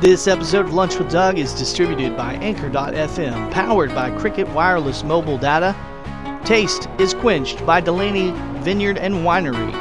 This episode of Lunch with Doug is distributed by Anchor.fm, powered by Cricket Wireless Mobile Data. Taste is quenched by Delaney Vineyard and Winery.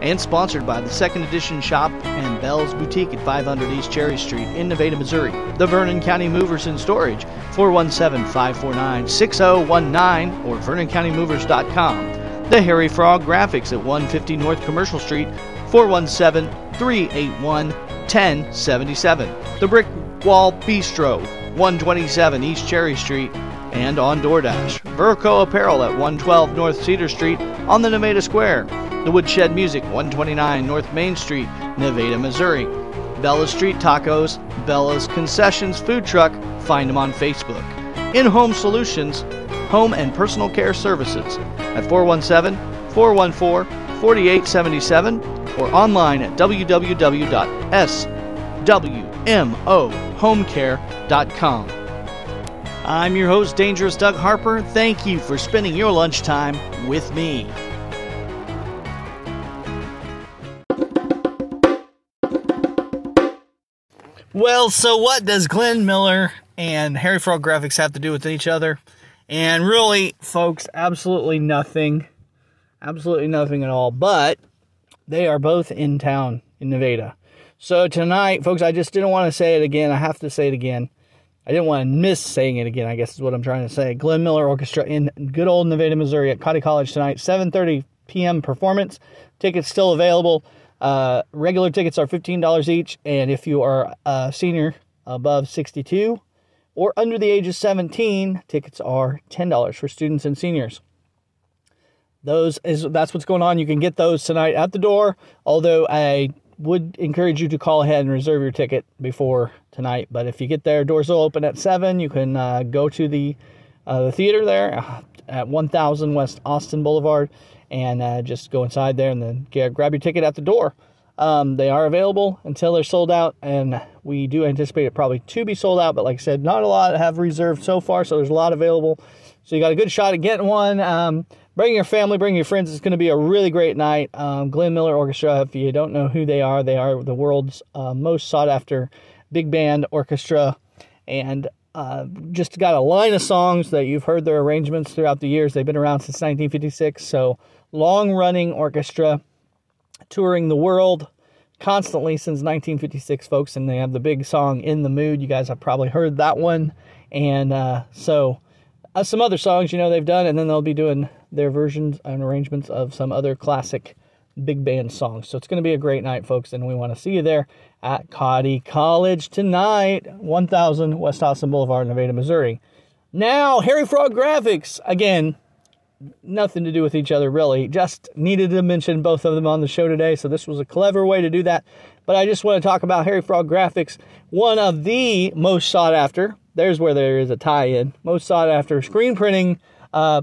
And sponsored by the Second Edition Shop and Bell's Boutique at 500 East Cherry Street in Nevada, Missouri. The Vernon County Movers and Storage, 417 549 6019 or VernonCountyMovers.com. The Hairy Frog Grafix at 150 North Commercial Street, 417 381 1077. The Brick Wall Bistro, 127 East Cherry Street, and on DoorDash. Verco Apparel at 112 North Cedar Street on the Nevada Square. The Woodshed Music, 129 North Main Street, Nevada, Missouri. Bella Street Tacos, Bella's Concessions Food Truck, find them on Facebook. In Home Solutions, Home and Personal Care Services at 417 414 4877 or online at www.swmohomecare.com. I'm your host, Dangerous Doug Harper. Thank you for spending your lunchtime with me. Well, so what does Glenn Miller and Hairy Frog Grafix have to do with each other? And really, folks, absolutely nothing. Absolutely nothing at all. But they are both in town in Nevada. So tonight, folks, I just didn't want to say it again. I have to say it again. I didn't want to miss saying it again, I guess is what I'm trying to say. Glenn Miller Orchestra in good old Nevada, Missouri at Cottey College tonight, 7.30 p.m. performance. Tickets still available. Uh, regular tickets are $15 each, and if you are a senior above 62 or under the age of 17, tickets are $10 for students and seniors. Those is that's what's going on. You can get those tonight at the door. Although I would encourage you to call ahead and reserve your ticket before tonight. But if you get there, doors will open at seven. You can uh, go to the uh, the theater there uh, at 1000 West Austin Boulevard and uh, just go inside there and then get, grab your ticket at the door. Um, they are available until they're sold out, and we do anticipate it probably to be sold out. But like I said, not a lot have reserved so far, so there's a lot available. So you got a good shot at getting one. Um, bring your family, bring your friends. It's going to be a really great night. Um, Glenn Miller Orchestra, if you don't know who they are, they are the world's uh, most sought after big band orchestra. And uh, just got a line of songs that you've heard their arrangements throughout the years. They've been around since 1956. So, long running orchestra, touring the world constantly since 1956, folks. And they have the big song In the Mood. You guys have probably heard that one. And uh, so, uh, some other songs, you know, they've done, and then they'll be doing their versions and arrangements of some other classic big band songs. So it's going to be a great night, folks, and we want to see you there at Cottey College tonight, 1000 West Austin Boulevard, Nevada, Missouri. Now, Hairy Frog Grafix, again, nothing to do with each other really. Just needed to mention both of them on the show today, so this was a clever way to do that. But I just want to talk about Hairy Frog Grafix, one of the most sought after. There's where there is a tie-in. Most sought after screen printing uh,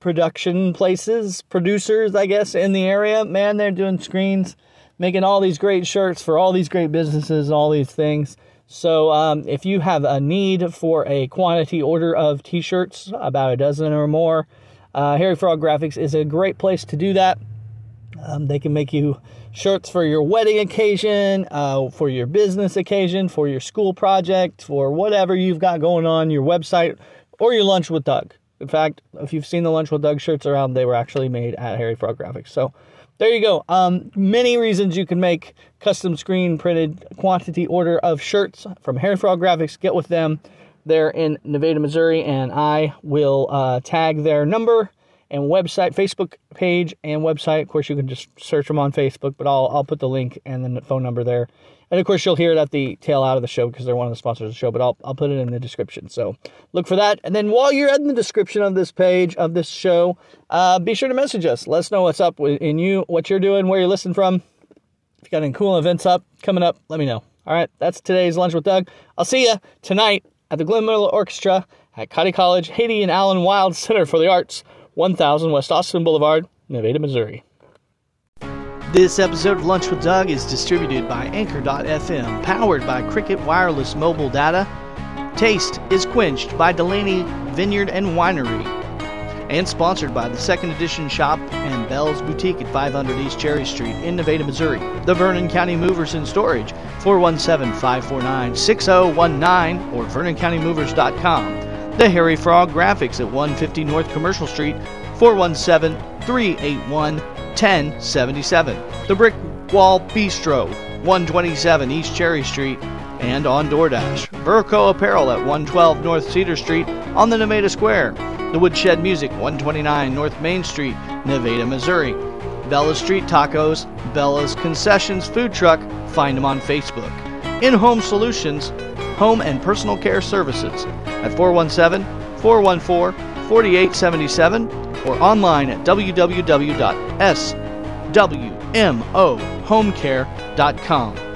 production places, producers, I guess, in the area. Man, they're doing screens, making all these great shirts for all these great businesses all these things. So, um, if you have a need for a quantity order of t shirts, about a dozen or more, uh, Hairy Frog Grafix is a great place to do that. Um, they can make you shirts for your wedding occasion, uh, for your business occasion, for your school project, for whatever you've got going on, your website, or your lunch with Doug. In fact, if you've seen the Lunch with Doug shirts around, they were actually made at Hairy Frog Grafix. So there you go. Um, many reasons you can make custom screen printed quantity order of shirts from Hairy Frog Grafix. Get with them. They're in Nevada, Missouri, and I will uh, tag their number and website, Facebook page and website. Of course, you can just search them on Facebook, but I'll I'll put the link and the phone number there and of course, you'll hear it at the tail out of the show because they're one of the sponsors of the show, but I'll, I'll put it in the description. So look for that. And then while you're in the description of this page, of this show, uh, be sure to message us. Let us know what's up in you, what you're doing, where you're listening from. If you got any cool events up, coming up, let me know. All right, that's today's Lunch with Doug. I'll see you tonight at the Glenn Miller Orchestra at Cottey College, Haidee and Allen Wild Center for the Arts, 1000 West Austin Boulevard, Nevada, Missouri. This episode of Lunch with Doug is distributed by Anchor.fm, powered by Cricket Wireless Mobile Data. Taste is quenched by Delaney Vineyard and Winery. and sponsored by the Second Edition Shop and Bell's Boutique at 500 East Cherry Street in Nevada, Missouri. The Vernon County Movers and Storage, 417 549 6019 or VernonCountyMovers.com. The Hairy Frog Grafix at 150 North Commercial Street, 417 381 1077. The Brick Wall Bistro, 127 East Cherry Street, and on DoorDash. Verco Apparel at 112 North Cedar Street on the Nevada Square. The Woodshed Music, 129 North Main Street, Nevada, Missouri. Bella's Street Tacos, Bella's Concessions Food Truck, find them on Facebook. In Home Solutions, Home and Personal Care Services at 417 414 4877 or online at www.swmohomecare.com.